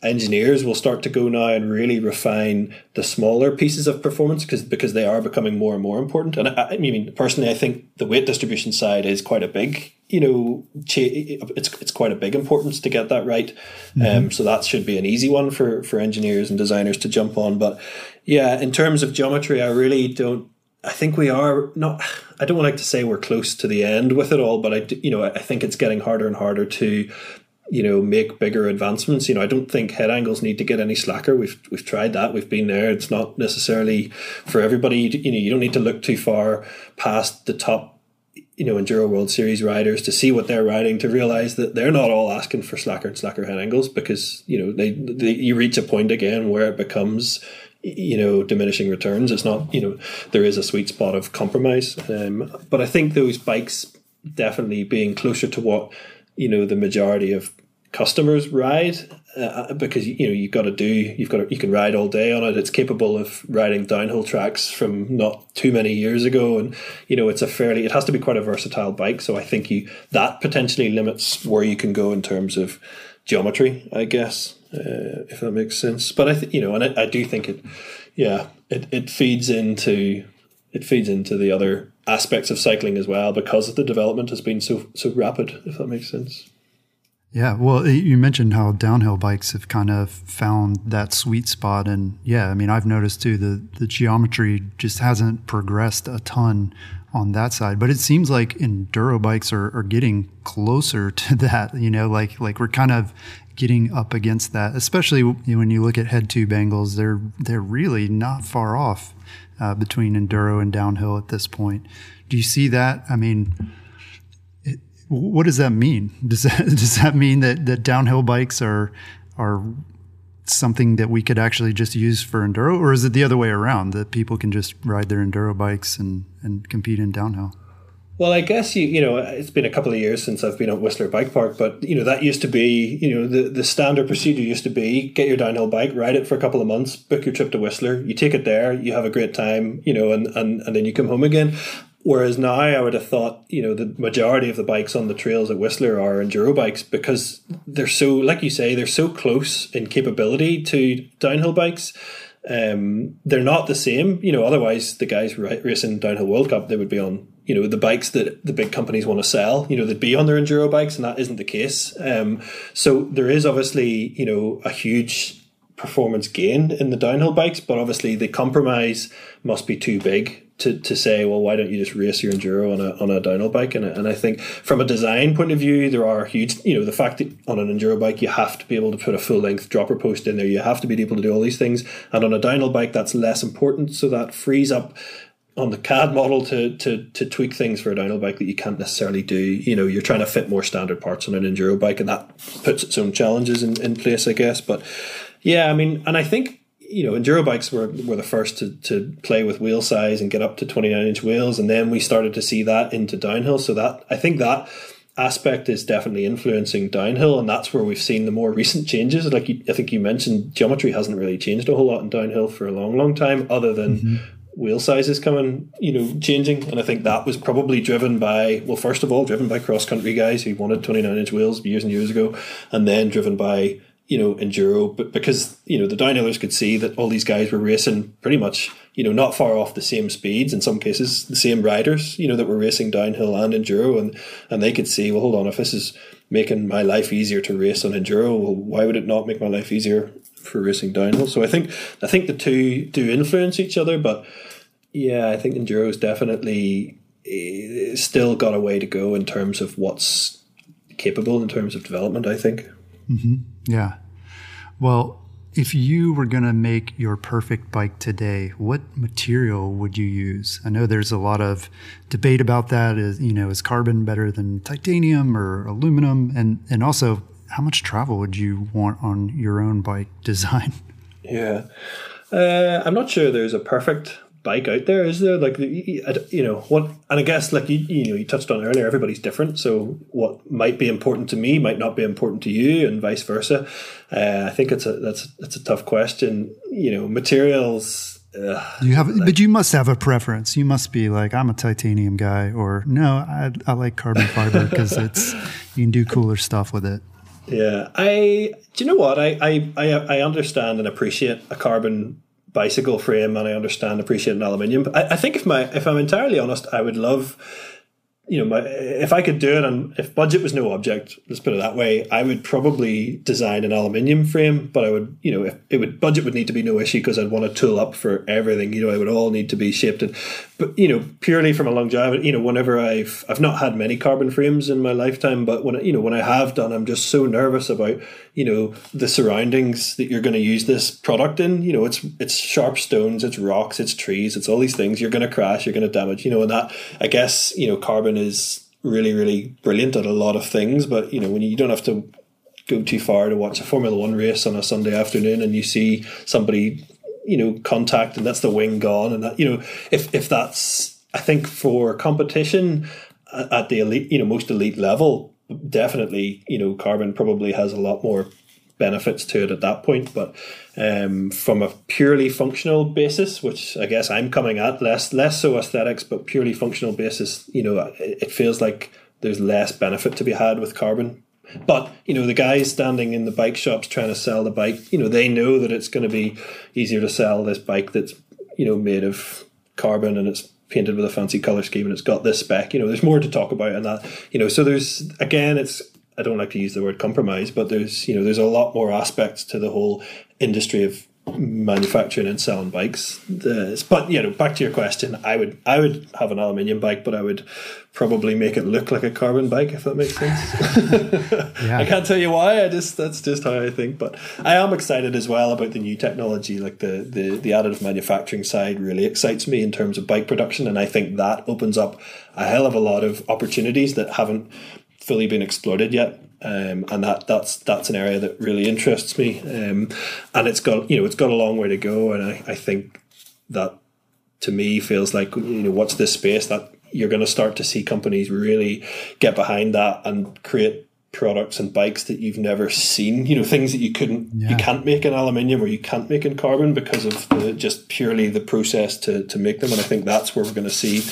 engineers will start to go now and really refine the smaller pieces of performance because because they are becoming more and more important. And I, I mean, personally, I think the weight distribution side is quite a big, you know, it's it's quite a big importance to get that right. Mm-hmm. Um, so that should be an easy one for for engineers and designers to jump on. But yeah, in terms of geometry, I really don't. I think we are not. I don't like to say we're close to the end with it all, but I, you know, I think it's getting harder and harder to you know make bigger advancements. You know i don't think head angles need to get any slacker. We've we've tried that. We've been there. It's not necessarily for everybody. You know you don't need to look too far past the top you know enduro world series riders to see what they're riding to realize that they're not all asking for slacker and slacker head angles because you know they, they you reach a point again where it becomes you know diminishing returns. It's not you know there is a sweet spot of compromise. Um, but i think those bikes definitely being closer to what you know the majority of customers ride uh, because you know you've got to do you've got to, you can ride all day on it. It's capable of riding downhill tracks from not too many years ago. And you know it's a fairly it has to be quite a versatile bike. So i think you that potentially limits where you can go in terms of geometry i guess uh, if that makes sense. But i th- you know and I, I do think it yeah it, it feeds into it feeds into the other aspects of cycling as well because the development has been so so rapid. If that makes sense. Yeah, well, you mentioned how downhill bikes have kind of found that sweet spot, and yeah, I mean, I've noticed too the the geometry just hasn't progressed a ton on that side, but it seems like enduro bikes are, are getting closer to that. You know, like like we're kind of getting up against that, especially when you look at head tube angles. They're they're really not far off uh, between enduro and downhill at this point. Do you see that? I mean, it, what does that mean? Does that does that mean that that downhill bikes are are something that we could actually just use for enduro, or is it the other way around that people can just ride their enduro bikes and and compete in downhill? Well, I guess you you know it's been a couple of years since I've been at Whistler Bike Park, but you know that used to be you know the the standard procedure used to be get your downhill bike, ride it for a couple of months, book your trip to Whistler, you take it there, you have a great time, you know, and and, and then you come home again. Whereas now, I would have thought, you know, the majority of the bikes on the trails at Whistler are enduro bikes because they're so, like you say, they're so close in capability to downhill bikes. Um, they're not the same, you know. Otherwise, the guys racing downhill World Cup, they would be on, you know, the bikes that the big companies want to sell. You know, they'd be on their enduro bikes, and that isn't the case. Um, so there is obviously, you know, a huge performance gain in the downhill bikes, but obviously the compromise must be too big to, to say, well, why don't you just race your enduro on a on a downhill bike? And, and I think from a design point of view, there are huge, you know, the fact that on an enduro bike you have to be able to put a full length dropper post in there, you have to be able to do all these things, and on a downhill bike that's less important, so that frees up on the CAD model to to to tweak things for a downhill bike that you can't necessarily do. You know, you're trying to fit more standard parts on an enduro bike, and that puts its own challenges in, in place, I guess. But yeah, I mean, and I think you know, enduro bikes were, were the first to, to play with wheel size and get up to 29 inch wheels. And then we started to see that into downhill. So that, I think that aspect is definitely influencing downhill. And that's where we've seen the more recent changes. Like you, I think you mentioned geometry hasn't really changed a whole lot in downhill for a long, long time, other than mm-hmm. Wheel sizes coming, you know, changing. And I think that was probably driven by, well, first of all, driven by cross country guys who wanted 29 inch wheels years and years ago. And then driven by, you know, enduro, but because, you know, the downhillers could see that all these guys were racing pretty much, you know, not far off the same speeds, in some cases, the same riders, you know, that were racing downhill and enduro. And, and they could see, well, hold on, if this is making my life easier to race on enduro, well, why would it not make my life easier for racing downhill? So I think, I think the two do influence each other, but yeah, I think enduro is definitely eh, still got a way to go in terms of what's capable in terms of development, I think. Mm-hmm. Yeah. Well, if you were going to make your perfect bike today, what material would you use? I know there's a lot of debate about that. Is you know, is carbon better than titanium or aluminum? And and also, how much travel would you want on your own bike design? Yeah, uh, I'm not sure there's a perfect bike out there, is there? Like, you know, what? And I guess, like you, you know, you touched on earlier, everybody's different. So what might be important to me might not be important to you, and vice versa. Uh, I think it's a that's that's a tough question. You know, materials. Uh, you have, like, but you must have a preference. You must be like, I'm a titanium guy, or no, I, I like carbon fiber because it's you can do cooler stuff with it. Yeah, I. Do you know what? I I I, I understand and appreciate a carbon bicycle frame and I understand appreciate an aluminium. I, I think if my if I'm entirely honest, I would love you know, if I could do it and if budget was no object, let's put it that way, I would probably design an aluminium frame, but I would, you know, if it would, budget would need to be no issue because I'd want to tool up for everything, you know, it would all need to be shaped. And, but, you know, purely from a longevity, you know, whenever I've, I've not had many carbon frames in my lifetime, but when, you know, when I have done, I'm just so nervous about, you know, the surroundings that you're going to use this product in, you know, it's, it's sharp stones, it's rocks, it's trees, it's all these things. You're going to crash, you're going to damage, you know, and that, I guess, you know, carbon is really, really brilliant at a lot of things. But you know, when you don't have to go too far to watch a Formula One race on a Sunday afternoon, and you see somebody, you know, contact, and that's the wing gone, and that you know, if if that's, I think for competition uh, at the elite, you know, most elite level, definitely, you know, carbon probably has a lot more benefits to it at that point. But um, from a purely functional basis, which I guess I'm coming at less less so aesthetics, but purely functional basis, you know, it, it feels like there's less benefit to be had with carbon. But you know, the guys standing in the bike shops trying to sell the bike, you know, they know that it's going to be easier to sell this bike that's you know made of carbon and it's painted with a fancy color scheme and it's got this spec. You know, there's more to talk about and that. You know, so there's again, it's I don't like to use the word compromise, but there's you know there's a lot more aspects to the whole industry of manufacturing and selling bikes. but you know, back to your question, I would I would have an aluminium bike, but I would probably make it look like a carbon bike if that makes sense. yeah. I can't tell you why. I just that's just how I think. But I am excited as well about the new technology. Like the the the additive manufacturing side really excites me in terms of bike production, and I think that opens up a hell of a lot of opportunities that haven't fully been exploited yet. Um, and that that's that's an area that really interests me. Um, and it's got you know it's got a long way to go, and I, I think that to me feels like you know what's this space that you're going to start to see companies really get behind that and create products and bikes that you've never seen. You know, things that you couldn't, yeah. you can't make in aluminium or you can't make in carbon because of the, just purely the process to to make them. And I think that's where we're going to see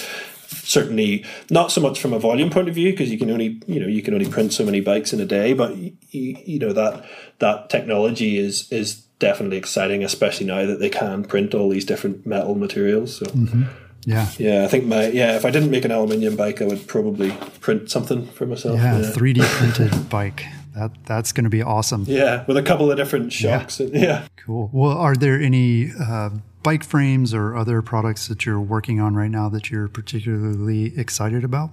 certainly not so much from a volume point of view because you can only you know you can only print so many bikes in a day but you, you know that that technology is is definitely exciting especially now that they can print all these different metal materials so mm-hmm. Yeah. Yeah, I think my yeah, if I didn't make an aluminium bike, I would probably print something for myself. Yeah, yeah. 3D printed bike. That that's going to be awesome. Yeah, with a couple of different shocks. Yeah. yeah. Cool. Well, are there any uh, bike frames or other products that you're working on right now that you're particularly excited about?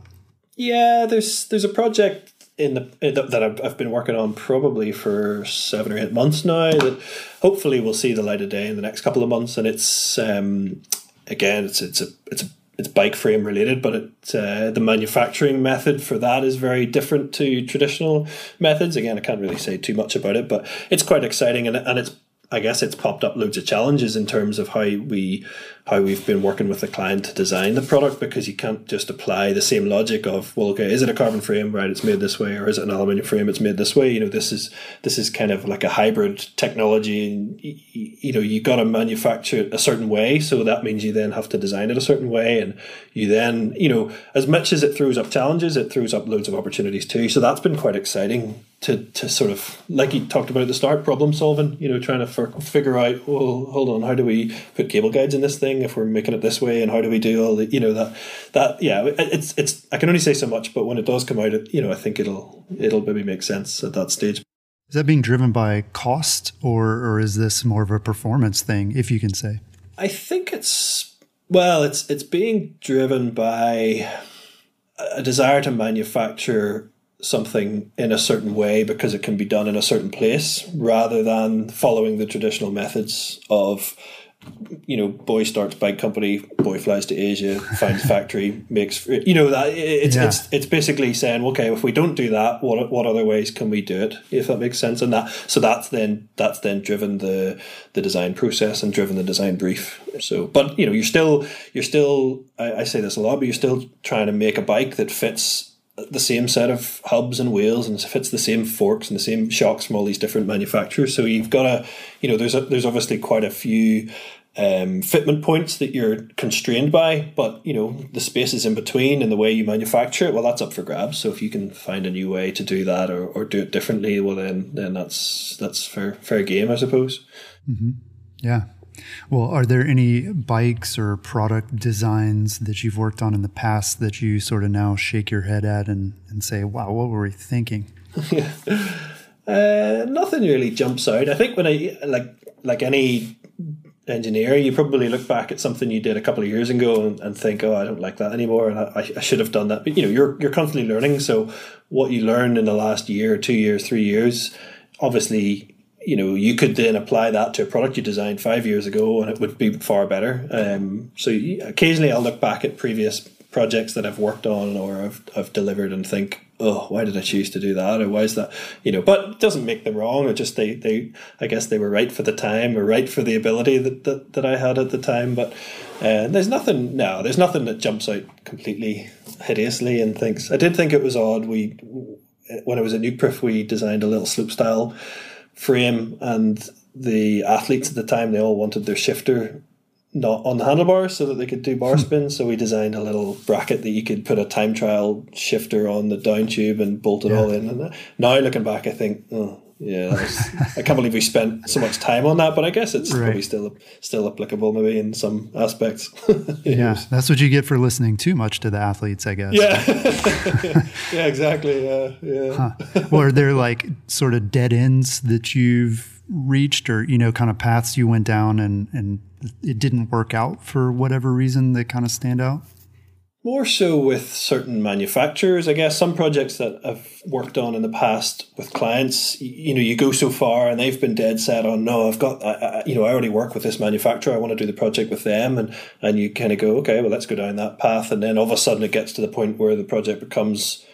Yeah, there's there's a project in the that I've, I've been working on probably for seven or eight months now that hopefully we'll see the light of day in the next couple of months, and it's um, again, it's it's a it's a it's bike frame related, but it, uh, the manufacturing method for that is very different to traditional methods. Again, I can't really say too much about it, but it's quite exciting and and it's I guess it's popped up loads of challenges in terms of how we how we've been working with the client to design the product because you can't just apply the same logic of well okay is it a carbon frame? Right it's made this way. Or is it an aluminium frame? It's made this way. You know this is this is kind of like a hybrid technology. And you know you got to manufacture it a certain way. So that means you then have to design it a certain way. And you then you know as much as it throws up challenges it throws up loads of opportunities too. So that's been quite exciting to to sort of like you talked about at the start problem solving you know trying to for, figure out well hold on how do we put cable guides in this thing if we're making it this way and how do we do all the you know that that yeah it's it's I can only say so much but when it does come out it, you know I think it'll it'll maybe make sense at that stage. Is that being driven by cost or or is this more of a performance thing if you can say? I think it's well it's it's being driven by a desire to manufacture something in a certain way because it can be done in a certain place rather than following the traditional methods of you know, boy starts bike company, boy flies to Asia, finds factory, makes you know that it's yeah. it's it's basically saying, okay, if we don't do that, what what other ways can we do it? If that makes sense, and that so that's then that's then driven the the design process and driven the design brief. So, but you know, you're still you're still I, I say this a lot, but you're still trying to make a bike that fits the same set of hubs and wheels and fits the same forks and the same shocks from all these different manufacturers. So you've got a, you know, there's a, there's obviously quite a few um, fitment points that you're constrained by, but you know the spaces in between and the way you manufacture it. Well, that's up for grabs. So if you can find a new way to do that or, or do it differently, well then then that's that's fair fair game, I suppose. Mm-hmm. Yeah, well, are there any bikes or product designs that you've worked on in the past that you sort of now shake your head at and, and say, wow, what were we thinking? uh, nothing really jumps out. I think when I, like, like any engineer, you probably look back at something you did a couple of years ago and, and think, "Oh, I don't like that anymore," and I, I, should have done that. But you know, you're you're constantly learning. So what you learn in the last year, two years, three years, obviously you know, you could then apply that to a product you designed five years ago, and it would be far better. Um, so occasionally, I'll look back at previous projects that I've worked on or I've, I've delivered and think, oh, why did I choose to do that, or why is that, you know? But it doesn't make them wrong. It just they they I guess they were right for the time or right for the ability that that, that I had at the time. But uh, there's nothing no, there's nothing that jumps out completely hideously and thinks. I did think it was odd. We when I was at Nukeproof, we designed a little slope style frame, and the athletes at the time they all wanted their shifter not on the handlebars so that they could do bar hmm. spin. so we designed a little bracket that you could put a time trial shifter on the down tube and bolt it yeah. all in. And now looking back, I think, oh, yeah, was, I can't believe we spent so much time on that. But I guess it's right. probably still still applicable, maybe in some aspects. yeah, that's what you get for listening too much to the athletes, I guess. Yeah, yeah, exactly. Yeah, yeah. Huh. Well, are there like sort of dead ends that you've reached, or you know, kind of paths you went down and and it didn't work out for whatever reason that kind of stand out? More so with certain manufacturers, I guess. Some projects that I've worked on in the past with clients, you know, you go so far and they've been dead set on, no, I've got, I, I, you know, I already work with this manufacturer. I want to do the project with them, and and you kind of go, okay, well, let's go down that path, and then all of a sudden it gets to the point where the project becomes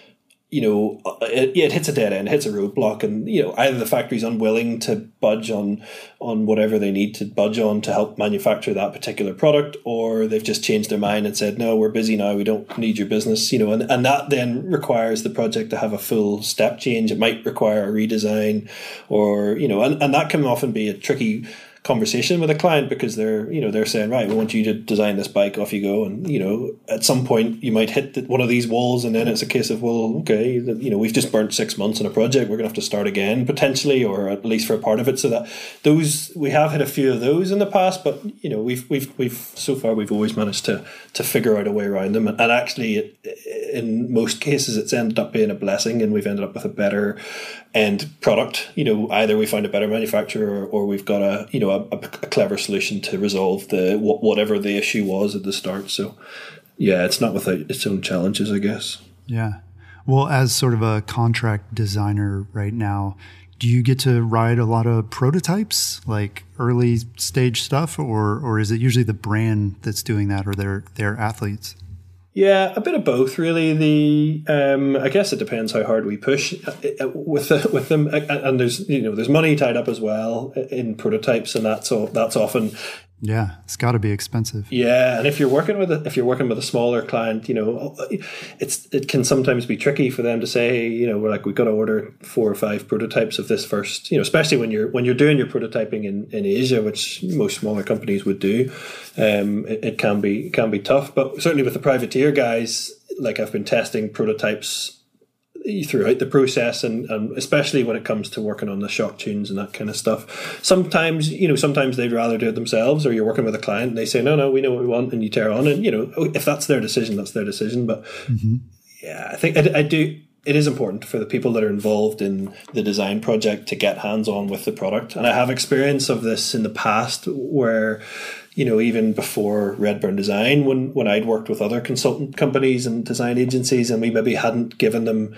you know, uh, it, it, hits a dead end, it hits a roadblock, and you know either the factory's unwilling to budge on on whatever they need to budge on to help manufacture that particular product, or they've just changed their mind and said, "No, we're busy now. We don't need your business." You know, and, and that then requires the project to have a full step change. It might require a redesign, or you know, and, and that can often be a tricky conversation with a client because they're you know they're saying right we want you to design this bike off you go. And you know at some point you might hit one of these walls and then it's a case of well okay you know we've just burnt six months on a project we're gonna have to start again potentially or at least for a part of it. So that those we have had a few of those in the past but you know we've we've we've so far we've always managed to to figure out a way around them. And actually it, in most cases it's ended up being a blessing and we've ended up with a better end product. You know either we find a better manufacturer or, or we've got a you know a, a, clever solution to resolve the whatever the issue was at the start. So, yeah, it's not without its own challenges, I guess. Yeah. Well, as sort of a contract designer right now, do you get to ride a lot of prototypes, like early stage stuff, or or is it usually the brand that's doing that, or their their athletes? Yeah, a bit of both, really. The um, I guess it depends how hard we push uh, uh, with the, with them, and there's you know there's money tied up as well in prototypes, and that's that's often yeah, it's got to be expensive. Yeah, and if you're working with a, if you're working with a smaller client, you know, it's it can sometimes be tricky for them to say, you know, we're like we've got to order four or five prototypes of this first, you know, especially when you're when you're doing your prototyping in, in Asia, which most smaller companies would do. Um, it, it can be can be tough, but certainly with the privateer guys, like I've been testing prototypes throughout the process and, and especially when it comes to working on the shock tunes and that kind of stuff sometimes you know sometimes they'd rather do it themselves or you're working with a client and they say no no we know what we want and you tear on and you know if that's their decision that's their decision but mm-hmm. yeah i think I, I do it is important for the people that are involved in the design project to get hands on with the product. And I have experience of this in the past where you know, even before Redburn Design, when, when I'd worked with other consultant companies and design agencies, and we maybe hadn't given them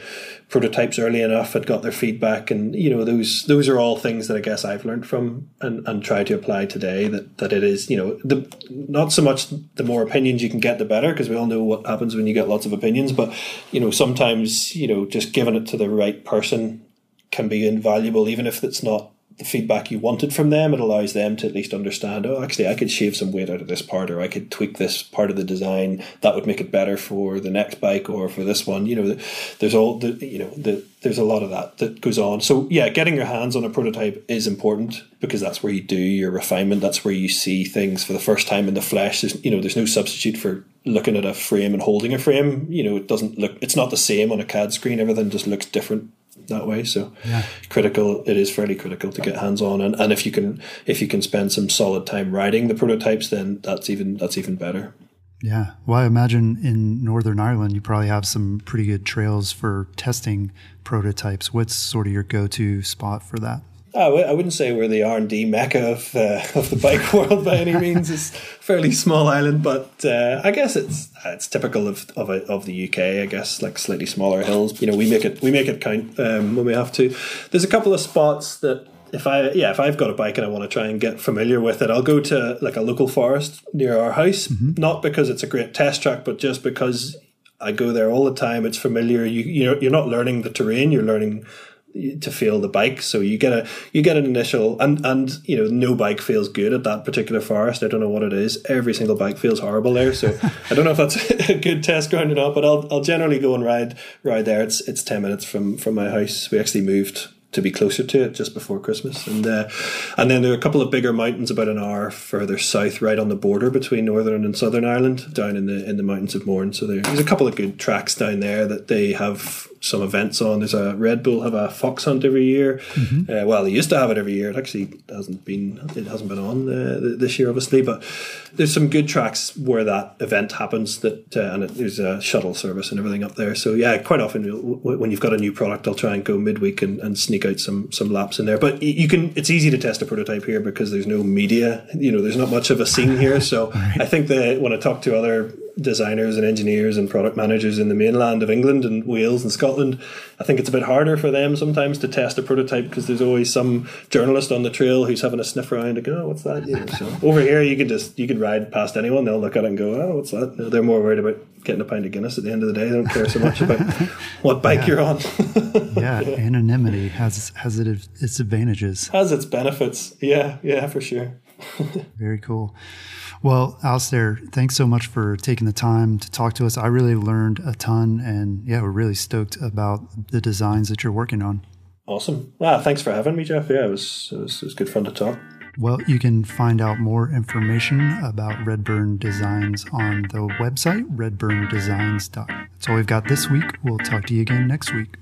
prototypes early enough, had got their feedback, and you know, those those are all things that I guess I've learned from and, and try to apply today. That that it is, you know, the not so much the more opinions you can get, the better, because we all know what happens when you get lots of opinions. But you know, sometimes you know, just giving it to the right person can be invaluable, even if it's not the feedback you wanted from them. It allows them to at least understand, oh, actually, I could shave some weight out of this part, or I could tweak this part of the design. That would make it better for the next bike or for this one. You know, there's all the, you know, the, there's a lot of that that goes on. So yeah, getting your hands on a prototype is important because that's where you do your refinement. That's where you see things for the first time in the flesh. There's, you know, there's no substitute for looking at a frame and holding a frame. You know, it doesn't look, it's not the same on a CAD screen. Everything just looks different that way. So yeah. critical, it is fairly critical to get hands on. And, and if you can, if you can spend some solid time writing the prototypes, then that's even, that's even better. Yeah. Well, I imagine in Northern Ireland, you probably have some pretty good trails for testing prototypes. What's sort of your go-to spot for that? I wouldn't say we're the R and D mecca of uh, of the bike world by any means. It's a fairly small island, but uh, I guess it's it's typical of of, a, of, the UK. I guess like slightly smaller hills. You know, we make it we make it count um, when we have to. There's a couple of spots that if I yeah if I've got a bike and I want to try and get familiar with it, I'll go to like a local forest near our house. Mm-hmm. Not because it's a great test track, but just because I go there all the time. It's familiar. You you're, you're not learning the terrain. You're learning to feel the bike. So you get a you get an initial and and you know no bike feels good at that particular forest. I don't know what it is. Every single bike feels horrible there. So I don't know if that's a good test ground or not. But I'll I'll generally go and ride ride there. It's it's ten minutes from from my house. We actually moved to be closer to it just before Christmas. And uh, and then there are a couple of bigger mountains about an hour further south, right on the border between Northern and Southern Ireland, down in the in the mountains of Mourne. So there's a couple of good tracks down there that they have some events on. There's a Red Bull have a fox hunt every year. Mm-hmm. Uh, well, they used to have it every year. It actually hasn't been it hasn't been on uh, this year, obviously. But there's some good tracks where that event happens. That uh, and it, there's a shuttle service and everything up there. So yeah, quite often when you've got a new product, I'll try and go midweek and, and sneak out some some laps in there. But you can it's easy to test a prototype here because there's no media. You know, there's not much of a scene here. So right. I think that when I talk to other designers and engineers and product managers in the mainland of England and Wales and Scotland. I think it's a bit harder for them sometimes to test a prototype because there's always some journalist on the trail who's having a sniff around and go, "Oh, what's that?" Yeah. So over here, you can just you can ride past anyone, they'll look at it and go, "Oh, what's that?" They're more worried about getting a pint of Guinness at the end of the day. They don't care so much about what bike yeah. you're on. yeah, anonymity has has it its advantages. Has its benefits. Yeah, yeah, for sure. Very cool. Well, Alistair, thanks so much for taking the time to talk to us. I really learned a ton, and yeah, we're really stoked about the designs that you're working on. Awesome. Ah, thanks for having me, Jeff. Yeah, it was, it was, it was good fun to talk. Well, you can find out more information about Redburn Designs on the website, redburndesigns.com. That's all we've got this week. We'll talk to you again next week.